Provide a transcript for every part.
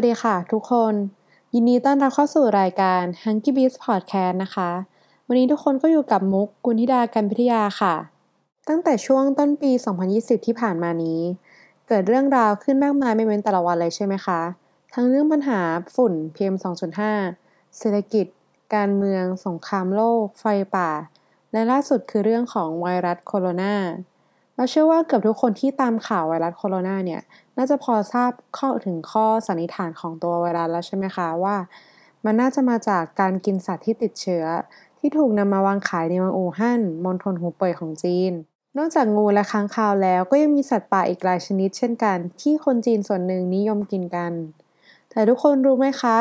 วัสดีค่ะทุกคน ยินดีต้อนรับเข้าสู่รายการ Hunky Beast Podcast นะคะ วันนี้ทุกคนก็อยู่กับมุกกุลธิดาการพิทยาค่ะ ตั้งแต่ช่วงต้นปี 2020 ที่ผ่านมานี้ เกิดเรื่องราวขึ้นมากมายไม่เว้นแต่ละวันเลยใช่ไหมคะ ทั้งเรื่องปัญหาฝุ่น PM 2.5 เศรษฐกิจ การเมือง สงครามโลก ไฟป่า และล่าสุดคือเรื่องของไวรัสโคโรนา เราเชื่อว่าเกือบทุกคนที่ตามข่าวไวรัสโคโรนาเนี่ย น่าจะพอทราบข้อถึงข้อสันนิษฐานของตัวไวรัสแล้วใช่ไหมคะว่า มันน่าจะมาจากการกินสัตว์ที่ติดเชื้อ ที่ถูกนำมาวางขายในเมืองอู่ฮั่นมณฑลหูเป่ยของจีน นอกจากงูและค้างคาวแล้วก็ยังมีสัตว์ป่าอีกหลายชนิด เช่นกัน ที่คนจีนส่วนหนึ่งนิยมกินกัน แต่ทุกคนรู้ไหมคะ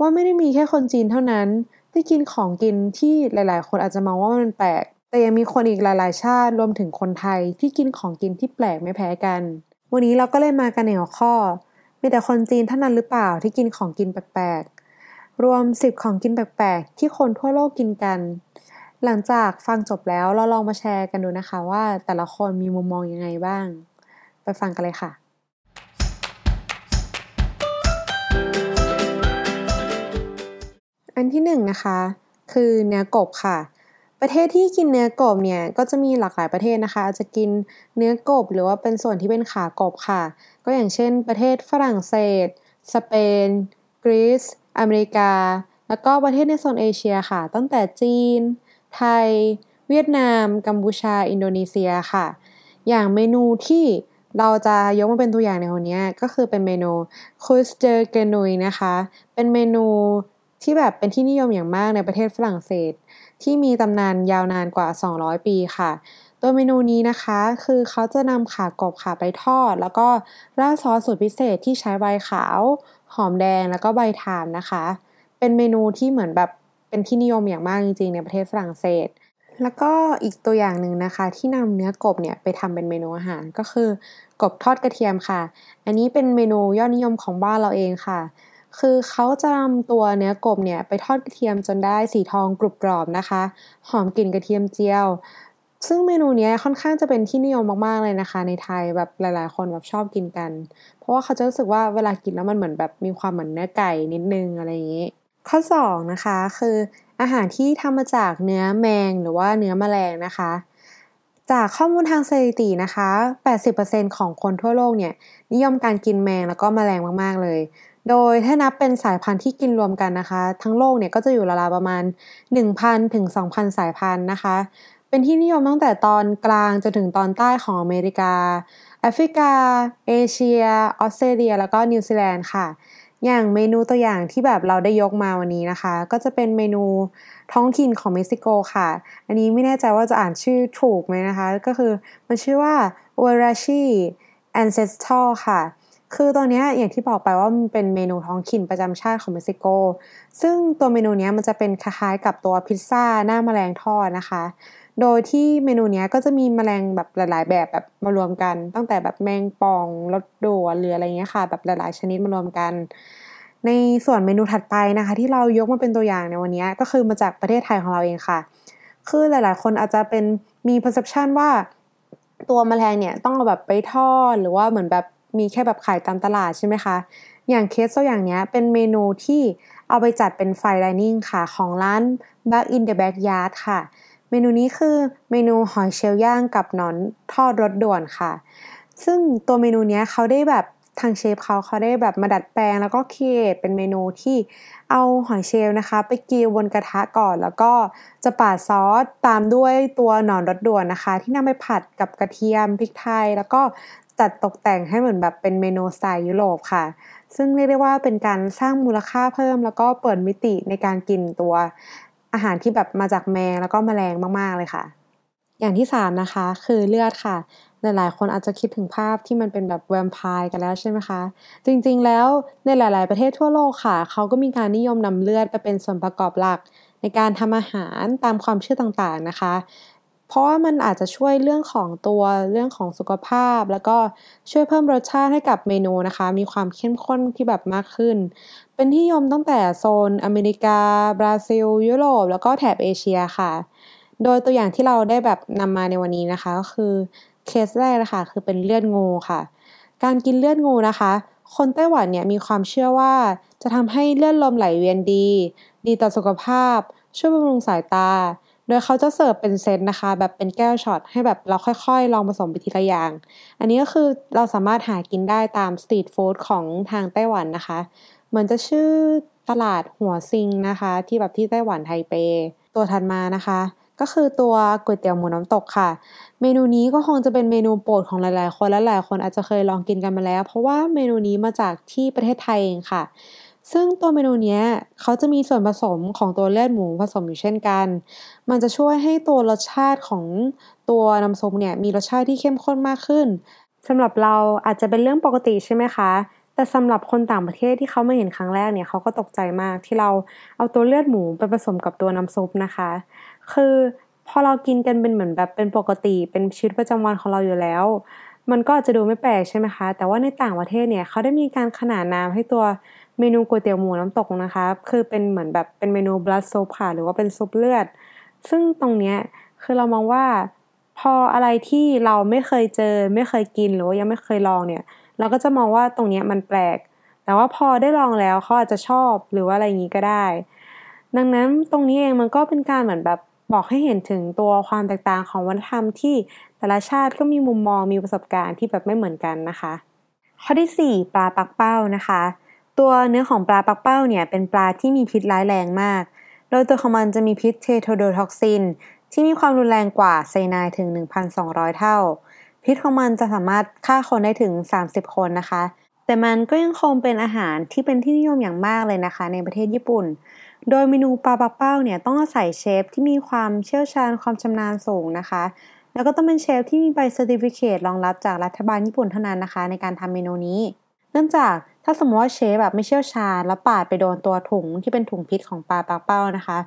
ว่าไม่ได้มีแค่คนจีนเท่านั้นที่กินของกินที่หลาย ๆ คนอาจจะมองว่ามันแปลก แต่ยังมีคนอีกหลาย ๆ ชาติรวมถึงคนไทยที่กินของกินที่แปลกไม่แพ้กัน วันนี้เราก็เลยมากันในหัวข้อ มีแต่คนจีนเท่านั้นหรือเปล่าที่กินของกินแปลกๆ รวม 10 ของกินแปลกๆ ที่คนทั่วโลกกินกัน หลังจากฟังจบแล้วเราลองมาแชร์กันดูนะคะว่าแต่ละคนมีมุมมองยังไงบ้าง ไปฟังกันเลยค่ะอันที่หนึ่งนะคะ คือเนื้อกบค่ะ ประเทศที่กินเนื้อกบเนี่ยก็จะมีหลากหลายประเทศนะคะอาจจะกินเนื้อกบหรือว่าเป็นส่วนที่เป็นขากบค่ะ ก็อย่างเช่น ประเทศฝรั่งเศส สเปน กรีซ อเมริกา แล้วก็ประเทศในโซนเอเชียค่ะ ตั้งแต่จีน ไทย เวียดนาม กัมพูชา อินโดนีเซียค่ะ อย่างเมนูที่เราจะยกมาเป็นตัวอย่างในวันนี้ก็คือเป็นเมนูคุสเจอเกนุยนะคะ เป็นเมนูที่แบบเป็นที่นิยมอย่างมากในประเทศฝรั่งเศส ที่มีตำนานยาวนานกว่า 200 ปีค่ะ ตัวเมนูนี้นะคะคือเขาจะนำขากบค่ะไปทอด แล้วก็ราดซอสสูตรพิเศษที่ใช้ใบขาว หอมแดงแล้วก็ใบถามนะคะ เป็นเมนูที่เหมือนแบบเป็นที่นิยมอย่างมากจริงๆในประเทศฝรั่งเศสแล้วก็อีกตัวอย่างหนึ่งนะคะ ที่นำเนื้อกบเนี่ยไปทำเป็นเมนูอาหารก็คือกบทอดกระเทียมค่ะ อันนี้เป็นเมนูยอดนิยมของบ้านเราเองค่ะ คือเขาจะนำตัวเนื้อกบเนี่ยไปทอดกระเทียมจนได้สีทองกรุบกรอบนะคะ หอมกลิ่นกระเทียมเจียว ซึ่งเมนูนี้ค่อนข้างจะเป็นที่นิยมมากๆเลยนะคะ ในไทยแบบหลาย ๆ คนแบบชอบกินกัน เพราะว่าเขาจะรู้สึกว่าเวลากินแล้วมันเหมือนแบบมีความเหมือนเนื้อไก่นิดนึงอะไรอย่างนี้ ข้อ2นะคะคืออาหารที่ทำมาจากเนื้อแมงหรือว่าเนื้อแมลงนะคะจากข้อมูลทางสถิตินะคะ 80%ของคนทั่วโลกเนี่ยนิยมการกินแมงแล้วก็แมลงมาก ๆ เลย โดยถ้านับเป็นสายพันธุ์ที่กินรวมกันนะคะ ทั้งโลกเนี่ยก็จะอยู่ราวๆประมาณ 1,000 ถึง 2,000 สายพันธุ์นะคะ เป็นที่นิยมตั้งแต่ตอนกลางจนถึงตอนใต้ของอเมริกา แอฟริกา เอเชีย ออสเตรเลีย แล้วก็นิวซีแลนด์ค่ะ อย่างเมนูตัวอย่างที่แบบเราได้ยกมาวันนี้นะคะ ก็จะเป็นเมนูท้องถิ่นของเม็กซิโกค่ะ อันนี้ไม่แน่ใจว่าจะอ่านชื่อถูกไหมนะคะ ก็คือมันชื่อว่า o r a c h i ancestral ค่ะ คือตัวนี้อย่างที่บอกไปว่ามันเป็นเมนูท้องถิ่นประจำชาติของเม็กซิโก ซึ่งตัวเมนูนี้มันจะเป็นคล้ายๆกับตัวพิซซ่าหน้าแมลงทอดนะคะ โดยที่เมนูนี้ก็จะมีแมลงแบบหลาย ๆ แบบแบบมารวมกัน ตั้งแต่แบบแมงป่องรสดัวหรืออะไรเงี้ยค่ะ แบบหลาย ๆ ชนิดมารวมกัน ในส่วนเมนูถัดไปนะคะ ที่เรายกมาเป็นตัวอย่างในวันนี้ก็คือมาจากประเทศไทยของเราเองค่ะ คือหลาย ๆ คนอาจจะเป็นมี perception ว่าตัวแมลงเนี่ยต้องเอาแบบไปทอดหรือว่าเหมือนแบบ มีแค่แบบขายตามตลาดใช่ไหมคะ อย่างเคสตัวอย่างนี้เป็นเมนูที่เอาไปจัดเป็นไฟไดนิ่งค่ะ ของร้าน Back in the Backyard ค่ะ เมนูนี้คือเมนูหอยเชลล์ย่างกับหนอนทอดรสด่วนค่ะ ซึ่งตัวเมนูนี้เขาได้แบบทางเชฟเขาเขาได้แบบมาดัดแปลงแล้วก็ครีเอทเป็นเมนูที่เอาหอยเชลล์นะคะ ไปกีวบนกระทะก่อนแล้วก็จะปาดซอสตามด้วยตัวหนอนรสด่วนนะคะ ที่นำไปผัดกับกระเทียมพริกไทย แล้วก็ จัดตกแต่งให้เหมือนแบบเป็นเมนูสไตล์ยุโรปค่ะ ซึ่งเรียกได้ว่าเป็นการสร้างมูลค่าเพิ่ม แล้วก็เปิดมิติในการกินตัวอาหารที่แบบมาจากแมงแล้วก็แมลงมากๆเลยค่ะ อย่างที่สามนะคะ คือเลือดค่ะ หลายๆ คนอาจจะคิดถึงภาพที่มันเป็นแบบแวมไพร์กันแล้วใช่ไหมคะ จริงๆแล้วในหลาย ๆ ประเทศทั่วโลกค่ะ เขาก็มีการนิยมนำเลือดไปเป็นส่วนประกอบหลัก ในการทำอาหารตามความเชื่อต่างๆนะคะ เพราะว่ามันอาจจะช่วยเรื่องของตัวเรื่องของสุขภาพ แล้วก็ช่วยเพิ่มรสชาติให้กับเมนูนะคะ มีความเข้มข้นที่แบบมากขึ้น เป็นที่นิยมตั้งแต่โซนอเมริกา บราซิล ยุโรป แล้วก็แถบเอเชียค่ะ โดยตัวอย่างที่เราได้แบบนำมาในวันนี้นะคะ ก็คือเคสแรกนะคะคือเป็นเลือดงูค่ะ การกินเลือดงูนะคะ คนไต้หวันเนี่ยมีความเชื่อว่าจะทำให้เลือดลมไหลเวียนดี ดีต่อสุขภาพ ช่วยบำรุงสายตา โดยเขาจะเสิร์ฟเป็นเซตนะคะ แบบเป็นแก้วช็อตให้แบบเราค่อยๆ ลองผสมไปทีละอย่าง อันนี้ก็คือเราสามารถหากินได้ตาม street food ของทางไต้หวันนะคะ เหมือนจะชื่อตลาดหัวซิงนะคะ ที่แบบที่ไต้หวันไทเป ตัวถัดมานะคะ ก็คือตัวก๋วยเตี๋ยวหมูน้ำตกค่ะ เมนูนี้ก็คงจะเป็นเมนูโปรดของหลายๆ คนและหลายคนอาจจะเคยลองกินกันมาแล้ว เพราะว่าเมนูนี้มาจากที่ประเทศไทยเองค่ะ ซึ่งตัวเมนูนี้เขาจะมีส่วนผสมของตัวเลือดหมูผสมอยู่เช่นกัน มันจะช่วยให้ตัวรสชาติของตัวน้ำซุปเนี่ยมีรสชาติที่เข้มข้นมากขึ้นสำหรับเราอาจจะเป็นเรื่องปกติใช่ไหมคะ แต่สำหรับคนต่างประเทศที่เขามาเห็นครั้งแรกเนี่ยเขาก็ตกใจมากที่เราเอาตัวเลือดหมูไปผสมกับตัวน้ำซุปนะคะ คือพอเรากินกันเป็นเหมือนแบบเป็นปกติเป็นชีวิตประจำวันของเราอยู่แล้ว มันก็อาจจะดูไม่แปลกใช่ไหมคะ แต่ว่าในต่างประเทศเนี่ยเขาได้มีการขนานนามให้ตัว เมนูก๋วยเตี๋ยวหมูน้ำตกนะคะ คือเป็นเหมือนแบบเป็นเมนู blood soup ค่ะ หรือว่าเป็นซุปเลือด ซึ่งตรงเนี้ยคือเรามองว่าพออะไรที่เราไม่เคยเจอ ไม่เคยกินหรือว่ายังไม่เคยลองเนี่ย เราก็จะมองว่าตรงนี้มันแปลก แต่ว่าพอได้ลองแล้วเขาอาจจะชอบหรือว่าอะไรอย่างนี้ก็ได้ ดังนั้นตรงนี้เองมันก็เป็นการเหมือนแบบบอกให้เห็นถึงตัวความแตกต่างของวัฒนธรรมที่แต่ละชาติก็มีมุมมองมีประสบการณ์ที่แบบไม่เหมือนกันนะคะ ข้อที่ 4 ปลาปักเป้านะคะ ตัวเนื้อของปลาปักเป้าเนี่ยเป็นปลาที่มีพิษร้ายแรงมาก โดยตัวของมันจะมีพิษเทโทโดท็อกซิน ที่มีความรุนแรงกว่าไซนายถึง 1,200 เท่า พิษของมันจะสามารถฆ่าคนได้ถึง 30 คนนะคะ แต่มันก็ยังคงเป็นอาหารที่เป็นที่นิยมอย่างมากเลยนะคะ ในประเทศญี่ปุ่น โดยเมนูปลาปักเป้าเนี่ยต้องอาศัยเชฟที่มีความเชี่ยวชาญความชำนาญสูงนะคะ แล้วก็ต้องเป็นเชฟที่มีใบเซอร์ติฟิเคตรองรับจากรัฐบาลญี่ปุ่นเท่านั้นนะคะ ในการทำเมนูนี้ เนื่องจาก ถ้าสมมติว่าเชฟแบบไม่เชี่ยวชาญแล้วปาดไปโดนตัวถุงที่เป็นถุงพิษของปลาปักเป้านะคะ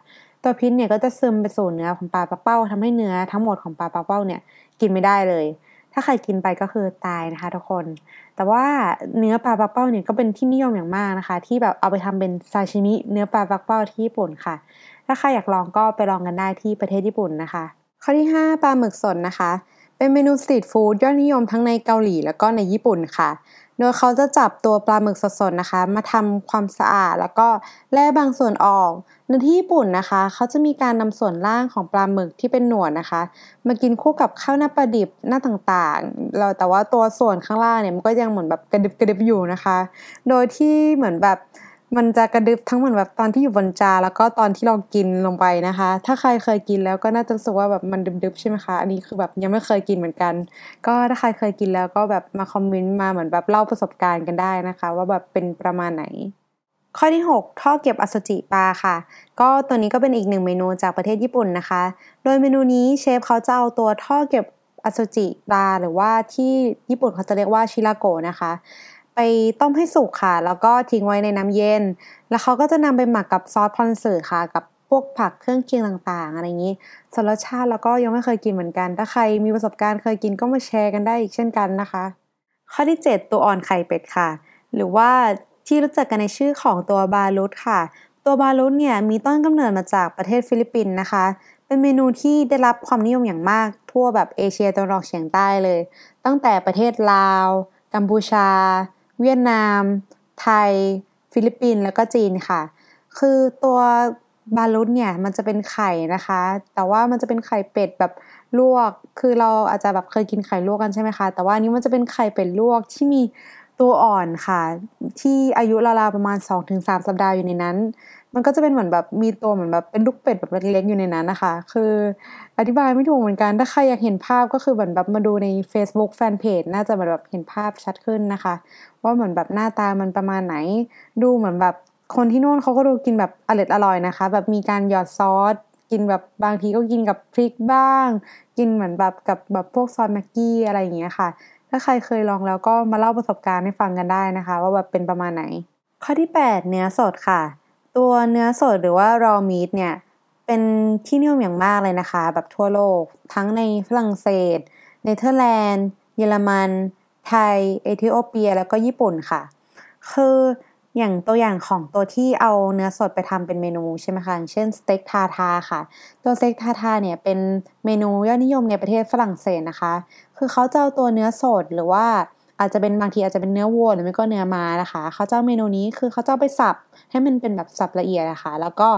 ตัวพิษเนี่ยก็จะซึมไปสู่เนื้อของปลาปักเป้าทำให้เนื้อทั้งหมดของปลาปักเป้าเนี่ยกินไม่ได้เลย ถ้าใครกินไปก็คือตายนะคะทุกคน แต่ว่าเนื้อปลาปักเป้าเนี่ยก็เป็นที่นิยมอย่างมากนะคะ ที่แบบเอาไปทำเป็นซาชิมิเนื้อปลาปักเป้าที่ญี่ปุ่นค่ะ ถ้าใครอยากลองก็ไปลองกันได้ที่ประเทศญี่ปุ่นนะคะ ข้อที่ 5 ปลาหมึกสดนะคะ เป็นเมนูสตรีทฟู้ดยอดนิยมทั้งในเกาหลีแล้วก็ในญี่ปุ่นค่ะ โดยเขาจะจับตัวปลาหมึกสดๆนะคะ มาทำความสะอาดแล้วก็แล่บางส่วนออกในที่ญี่ปุ่นนะคะ เขาจะมีการนำส่วนล่างของปลาหมึกที่เป็นหนวดนะคะ มากินคู่กับข้าวหน้าปลาดิบหน้าต่างๆเราแต่ว่าตัวส่วนข้างล่างเนี่ยมันก็ยังเหมือนแบบกระดิบกระดิบอยู่นะคะ โดยที่เหมือนแบบ มันจะกระดึบทั้งเหมือนแบบตอนที่อยู่บนจานแล้วก็ตอนที่เรากินลงไปนะคะ ถ้าใครเคยกินแล้วก็น่าจะรู้สึกว่าแบบมันดึบๆใช่ไหมคะ อันนี้คือแบบยังไม่เคยกินเหมือนกัน ก็ถ้าใครเคยกินแล้วก็แบบมาคอมเมนต์มาเหมือนแบบเล่าประสบการณ์กันได้นะคะ ว่าแบบเป็นประมาณไหน ข้อที่ 6 ท่อเก็บอสุจิปลาค่ะ ก็ตัวนี้ก็เป็นอีกหนึ่งเมนูจากประเทศญี่ปุ่นนะคะ โดยเมนูนี้เชฟเขาจะเอาตัวท่อเก็บอสุจิปลาหรือว่าที่ญี่ปุ่นเขาจะเรียกว่าชิราโกะนะคะ ไปต้มให้สุกค่ะ แล้วก็ทิ้งไว้ในน้ำเย็น แล้วเขาก็จะนำไปหมักกับซอสพอนสือค่ะ กับพวกผักเครื่องเคียงต่างๆ อะไรอย่างนี้ส่วนรสชาติแล้วก็ยังไม่เคยกินเหมือนกัน ถ้าใครมีประสบการณ์เคยกินก็มาแชร์กันได้อีกเช่นกันนะคะ ข้อที่ 7 ตัวอ่อนไข่เป็ดค่ะ หรือว่าที่รู้จักกันในชื่อของตัวบาลุตค่ะ ตัวบาลุตเนี่ยมีต้นกำเนิดมาจากประเทศฟิลิปปินส์นะคะ เป็นเมนูที่ได้รับความนิยมอย่างมากทั่วแบบเอเชียตะวันออกเฉียงใต้เลย ตั้งแต่ประเทศลาว กัมพูชา เวียดนาม ไทย ฟิลิปปินส์แล้วก็จีนค่ะ คือตัวบาลุตเนี่ยมันจะเป็นไข่นะคะ แต่ว่ามันจะเป็นไข่เป็ดแบบลวก คือเราอาจจะแบบเคยกินไข่ลวกกันใช่ไหมคะ แต่ว่านี้มันจะเป็นไข่เป็ดลวกที่มีตัวอ่อนค่ะ ที่อายุราวๆประมาณ 2-3 สัปดาห์อยู่ในนั้น มันก็จะเป็นเหมือนแบบมีตัวเหมือนแบบเป็นลูกเป็ดแบบเล็กๆอยู่ในนั้นนะคะ คืออธิบายไม่ถูกเหมือนกัน ถ้าใครอยากเห็นภาพก็คือเหมือนแบบมาดูใน Facebook Fanpage น่าจะเหมือนแบบเห็นภาพชัดขึ้นนะคะ ว่าเหมือนแบบหน้าตามันประมาณไหน ดูเหมือนแบบคนที่นู่นเขาก็ดูกินแบบอร่อยอร่อยนะคะ แบบมีการหยอดซอสกินแบบบางทีก็กินกับพริกบ้าง กินเหมือนแบบกับแบบพวกซอสแม็กกี้อะไรอย่างเงี้ยค่ะ ถ้าใครเคยลองแล้วก็มาเล่าประสบการณ์ให้ฟังกันได้นะคะ ว่าแบบเป็นประมาณไหน ข้อที่ 8 เนื้อสดค่ะ ตัวเนื้อสดหรือว่า raw meat เนี่ย เป็นที่นิยมอย่างมากเลยนะคะ แบบทั่วโลก ทั้งในฝรั่งเศส เนเธอร์แลนด์ เยอรมัน ไทย เอธิโอเปีย แล้วก็ญี่ปุ่นค่ะ คืออย่างตัวอย่างของตัวที่เอาเนื้อสดไปทำเป็นเมนูใช่ไหมคะเช่น steak tartare ค่ะ ตัว steak tartare เนี่ยเป็นเมนูยอดนิยมในประเทศฝรั่งเศสนะคะ คือเขาจะเอาตัวเนื้อสดหรือว่า อาจจะเป็นบางทีอาจจะเป็นเนื้อวัวหรือไม่ก็เนื้อม้านะคะเขาเจ้าเมนูนี้คือเขาเจ้าไปสับให้มันเป็นแบบสับละเอียดนะคะแล้วก็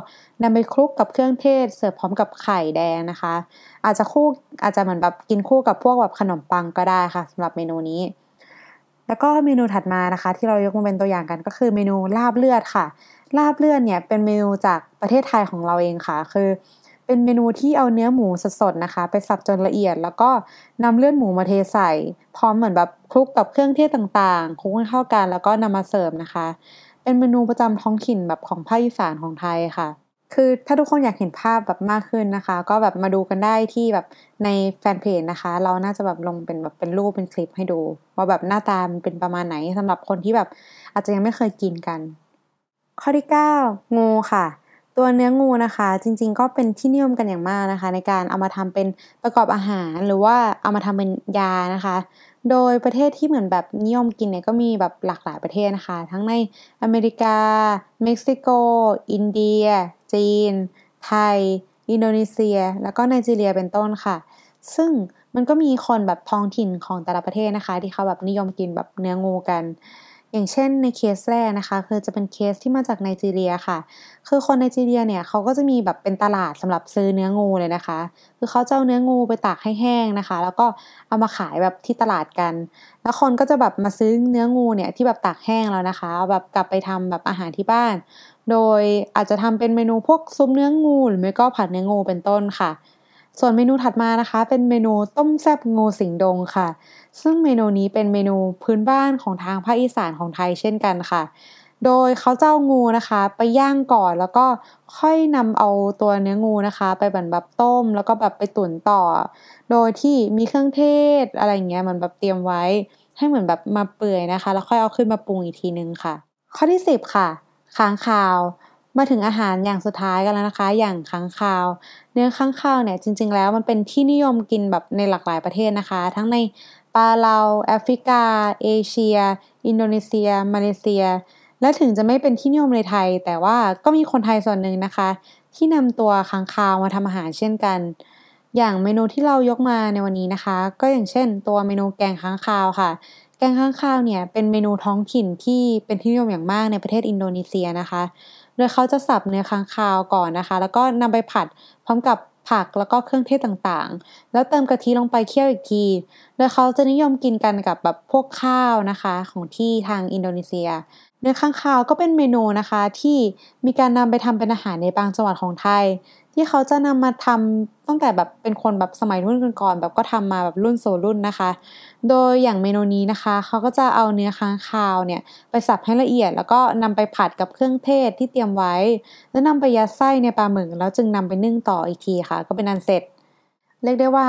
นำไปคลุกกับเครื่องเทศเสิร์ฟพร้อมกับไข่แดงนะคะ อาจจะคู่อาจจะเหมือนแบบกินคู่กับพวกแบบขนมปังก็ได้ค่ะสำหรับเมนูนี้ แล้วก็เมนูถัดมานะคะ ที่เรายกมาเป็นตัวอย่างกันก็คือเมนูลาบเลือดค่ะ ลาบเลือดเนี่ยเป็นเมนูจากประเทศไทยของเราเองค่ะ คือ เป็นเมนูที่เอาเนื้อหมูสดๆนะคะ ไปสับจนละเอียด แล้วก็นำเลือดหมูมาเทใส่ พร้อมเหมือนแบบคลุกกับเครื่องเทศต่างๆคลุกให้เข้ากันแล้วก็นำมาเสิร์ฟนะคะ เป็นเมนูประจำท้องถิ่นแบบของภาคอีสานของไทยค่ะ คือถ้าทุกคนอยากเห็นภาพแบบมากขึ้นนะคะ ก็แบบมาดูกันได้ที่แบบในแฟนเพจนะคะ เราน่าจะแบบลงเป็นแบบเป็นรูปเป็นคลิปให้ดู ว่าแบบหน้าตามันเป็นประมาณไหนสำหรับคนที่แบบอาจจะยังไม่เคยกินกัน ข้อที่9งูค่ะ ตัวเนื้องูนะคะ จริง ๆ ก็เป็นที่นิยมกันอย่างมากนะคะ ในการเอามาทำเป็นประกอบอาหารหรือว่าเอามาทำเป็นยานะคะ โดยประเทศที่เหมือนแบบนิยมกินเนี่ยก็มีแบบหลากหลายประเทศนะคะ ทั้งในอเมริกา เม็กซิโก อินเดีย จีน ไทย อินโดนีเซีย แล้วก็ไนจีเรียเป็นต้นค่ะ ซึ่งมันก็มีคนแบบท้องถิ่นของแต่ละประเทศนะคะ ที่เขาแบบนิยมกินแบบเนื้องูกัน อย่างเช่นในเคสแรกนะคะ คือจะเป็นเคสที่มาจากไนจีเรียค่ะ คือคนไนจีเรียเนี่ยเขาก็จะมีแบบเป็นตลาดสำหรับซื้อเนื้องูเลยนะคะ คือเขาจะเอาเนื้องูไปตากให้แห้งนะคะ แล้วก็เอามาขายแบบที่ตลาดกัน แล้วคนก็จะแบบมาซื้อเนื้องูเนี่ยที่แบบตากแห้งแล้วนะคะเอาแบบกลับไปทำแบบอาหารที่บ้าน โดยอาจจะทำเป็นเมนูพวกซุปเนื้องู หรือไม่ก็ผัดเนื้องูเป็นต้นค่ะ ส่วนเมนูถัดมานะคะ เป็นเมนูต้มแซ่บงูสิงดงค่ะ ซึ่งเมนูนี้เป็นเมนูพื้นบ้านของทางภาคอีสานของไทยเช่นกันค่ะ โดยเขาเจ้างูนะคะ ไปย่างก่อนแล้วก็ค่อยนำเอาตัวเนื้องูนะคะ ไปบบแบบต้มแล้วก็แบบไปตุ๋นต่อ โดยที่มีเครื่องเทศอะไรเงี้ยมันแบบเตรียมไว้ ให้เหมือนแบบมาเปื่อยนะคะ แล้วค่อยเอาขึ้นมาปรุงอีกทีนึงค่ะ ข้อที่ 10 ค่ะค้างคาว มาถึงอาหารอย่างสุดท้ายกันแล้วนะคะ อย่างค้างคาว เนื้อค้างคาวเนี่ยจริง ๆ แล้วมันเป็นที่นิยมกินแบบในหลากหลายประเทศนะคะ ทั้งในปาเลาแอฟริกา เอเชีย อินโดนีเซีย มาเลเซีย และถึงจะไม่เป็นที่นิยมในไทย แต่ว่าก็มีคนไทยส่วนหนึ่งนะคะ ที่นำตัวค้างคาวมาทำอาหารเช่นกัน อย่างเมนูที่เรายกมาในวันนี้นะคะ ก็อย่างเช่น ตัวเมนูแกงค้างคาวค่ะ แกงค้างคาวเนี่ยเป็นเมนูท้องถิ่นที่เป็นที่นิยมอย่างมากในประเทศอินโดนีเซียนะคะ โดยเขาจะสับเนื้อค้างคาวก่อนนะคะ แล้วก็นำไปผัดพร้อมกับผักแล้วก็เครื่องเทศต่างๆ แล้วเติมกะทิลงไปเคี่ยวอีกที โดยเขาจะนิยมกินกันกับแบบพวกข้าวนะคะของที่ทางอินโดนีเซีย เนื้อค้างคาวก็เป็นเมนูนะคะที่มีการนำไปทำเป็นอาหารในบางจังหวัดของไทย ที่เขาจะนำมาทำตั้งแต่แบบเป็นคนแบบสมัยรุ่นก่อนๆแบบก็ทำมาแบบรุ่นโซรุ่นนะคะ โดยอย่างเมนูนี้นะคะ เขาก็จะเอาเนื้อค้างคาวเนี่ยไปสับให้ละเอียด แล้วก็นำไปผัดกับเครื่องเทศที่เตรียมไว้ แล้วนำไปยัดไส้ในปลาหมึกแล้วจึงนำไปนึ่งต่ออีกทีค่ะ ก็เป็นอันเสร็จ เรียกได้ว่า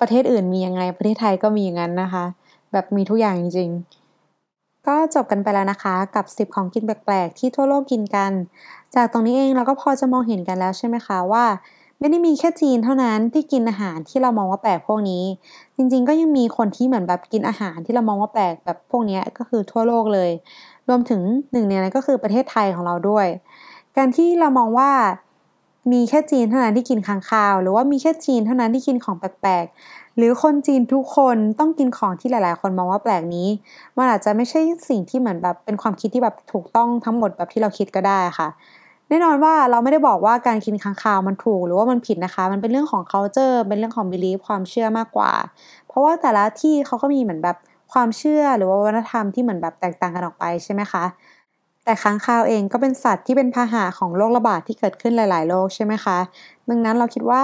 ประเทศอื่นมียังไง ประเทศไทยก็มีอย่างนั้นนะคะ แบบมีทุกอย่างจริงๆ ก็จบกันไปแล้วนะคะกับ 10 ของกินแปลกๆ ที่ทั่วโลกกินกัน จากตรงนี้เองเราก็พอจะมองเห็นกันแล้วใช่ไหมคะว่า ไม่ได้มีแค่จีนเท่านั้นที่กินอาหารที่เรามองว่าแปลกพวกนี้ จริงๆ ก็ยังมีคนที่เหมือนแบบกินอาหารที่เรามองว่าแปลกแบบพวกนี้ก็คือทั่วโลกเลย รวมถึงหนึ่งในนั้นก็คือประเทศไทยของเราด้วย การที่เรามองว่ามีแค่จีนเท่านั้นที่กินค้างคาว หรือว่ามีแค่จีนเท่านั้นที่กินของแปลกๆ หรือคนจีนทุกคนต้องกินของที่หลาย ๆ คนมองว่าแปลกนี้ มันอาจจะไม่ใช่สิ่งที่เหมือนแบบเป็นความคิดที่แบบถูกต้องทั้งหมดแบบที่เราคิดก็ได้ค่ะ แน่นอนว่าเราไม่ได้บอกว่าการกินค้างคาวมันถูกหรือว่ามันผิดนะคะ มันเป็นเรื่องของ culture เป็นเรื่องของ belief ความเชื่อมากกว่า เพราะว่าแต่ละที่เขาก็มีเหมือนแบบความเชื่อหรือว่าวัฒนธรรมที่เหมือนแบบแตกต่างกันออกไปใช่ไหมคะ แต่ค้างคาวเองก็เป็นสัตว์ที่เป็นพาหะของโรคระบาดที่เกิดขึ้นหลาย ๆ โรคใช่ไหมคะ ดังนั้นเราคิดว่า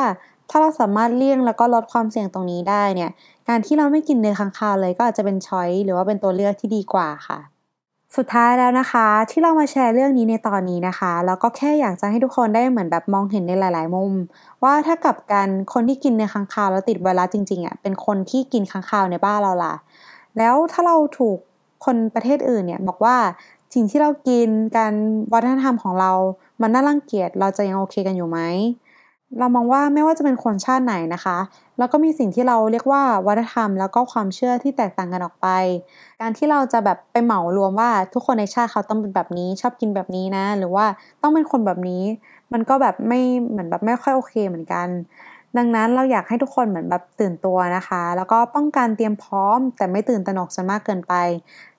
ถ้าเราสามารถเลี่ยงแล้วก็ลดความเสี่ยงตรงนี้ได้เนี่ย การที่เราไม่กินเนื้อค้างคาวเลยก็อาจจะเป็นช้อยหรือว่าเป็นตัวเลือกที่ดีกว่าค่ะ สุดท้ายแล้วนะคะ ที่เรามาแชร์เรื่องนี้ในตอนนี้นะคะ แล้วก็แค่อยากจะให้ทุกคนได้เหมือนแบบมองเห็นในหลาย ๆ มุม ว่าถ้ากับกันคนที่กินเนื้อค้างคาวแล้วติดไวรัสจริง ๆอะเป็นคนที่กินค้างคาวในบ้านเราล่ะ แล้วถ้าเราถูกคนประเทศอื่นเนี่ยบอกว่าสิ่งที่เรากินการวัฒนธรรมของเรา มันน่ารังเกียจเราจะยังโอเคกันอยู่ไหมเรามองว่าไม่ว่าจะเป็นคนชาติไหนนะคะ แล้วก็มีสิ่งที่เราเรียกว่าวัฒนธรรม แล้วก็ความเชื่อที่แตกต่างกันออกไป การที่เราจะแบบไปเหมารวมว่าทุกคนในชาติเขาต้องเป็นแบบนี้ ชอบกินแบบนี้นะ หรือว่าต้องเป็นคนแบบนี้ มันก็แบบไม่เหมือนแบบไม่ค่อยโอเคเหมือนกัน ดังนั้นเราอยากให้ทุกคนเหมือนแบบตื่นตัวนะคะ แล้วก็ป้องกันเตรียมพร้อม แต่ไม่ตื่นตระหนกจนมากเกินไป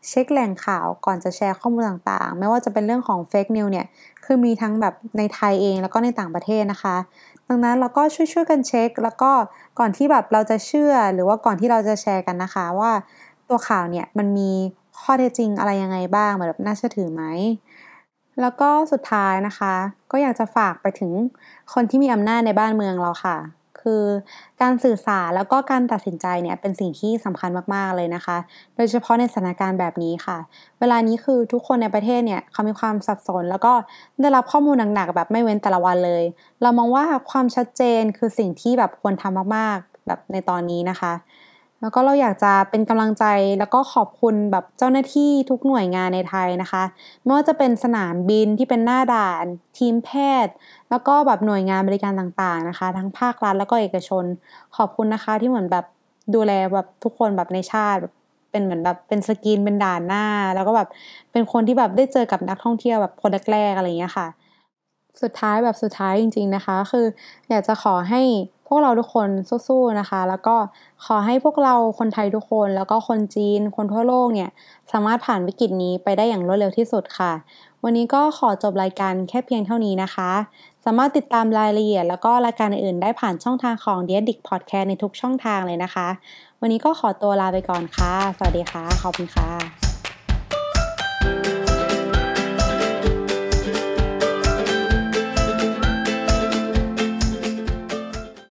เช็คแหล่งข่าวก่อนจะแชร์ข้อมูลต่างๆ ไม่ว่าจะเป็นเรื่องของเฟกนิวเนี่ยคือมีทั้งแบบในไทยเองแล้วก็ในต่างประเทศนะคะ ดังนั้นเราก็ช่วยๆกันเช็ค แล้วก็ก่อนที่แบบเราจะเชื่อหรือว่าก่อนที่เราจะแชร์กันนะคะว่าตัวข่าวเนี่ยมันมีข้อเท็จจริงอะไรยังไงบ้างแบบน่าเชื่อถือไหมแล้วก็สุดท้ายนะคะ ก็อยากจะฝากไปถึงคนที่มีอำนาจในบ้านเมืองเราค่ะ คือการสื่อสารแล้วก็การตัดสินใจเนี่ยเป็นสิ่งที่สำคัญมากๆเลยนะคะ โดยเฉพาะในสถานการณ์แบบนี้ค่ะ เวลานี้คือทุกคนในประเทศเนี่ยเขามีความสับสน แล้วก็ได้รับข้อมูลหนักๆแบบไม่เว้นแต่ละวันเลย เรามองว่าความชัดเจนคือสิ่งที่แบบควรทำมากๆแบบในตอนนี้นะคะ แล้วก็เราอยากจะเป็นกำลังใจแล้วก็ขอบคุณแบบเจ้าหน้าที่ทุกหน่วยงานในไทยนะคะไม่ว่าจะเป็นสนามบินที่เป็นหน้าด่าน ทีมแพทย์ แล้วก็แบบหน่วยงานบริการต่างๆนะคะ ทั้งภาครัฐแล้วก็เอกชน ขอบคุณนะคะที่เหมือนแบบดูแลแบบทุกคนแบบในชาติเป็นเหมือนแบบเป็นสกรีนเป็นด่านหน้า แล้วก็แบบเป็นคนที่แบบได้เจอกับนักท่องเที่ยวแบบคนแรกๆอะไรอย่างเงี้ยค่ะ สุดท้ายแบบสุดท้ายจริง ๆนะคะ คืออยากจะขอให้ พวกเราทุกคนสู้ๆนะคะ แล้วก็ขอให้พวกเราคนไทยทุกคน แล้วก็คนจีน คนทั่วโลกเนี่ย สามารถผ่านวิกฤตนี้ไปได้อย่างรวดเร็วที่สุดค่ะ วันนี้ก็ขอจบรายการแค่เพียงเท่านี้นะคะ สามารถติดตามรายละเอียด แล้วก็รายการอื่นได้ผ่านช่องทางของ d e a d i c Podcast ในทุกช่องทางเลยนะคะ วันนี้ก็ขอตัวลาไปก่อนค่ะ สวัสดีค่ะ ขอบคุณค่ะ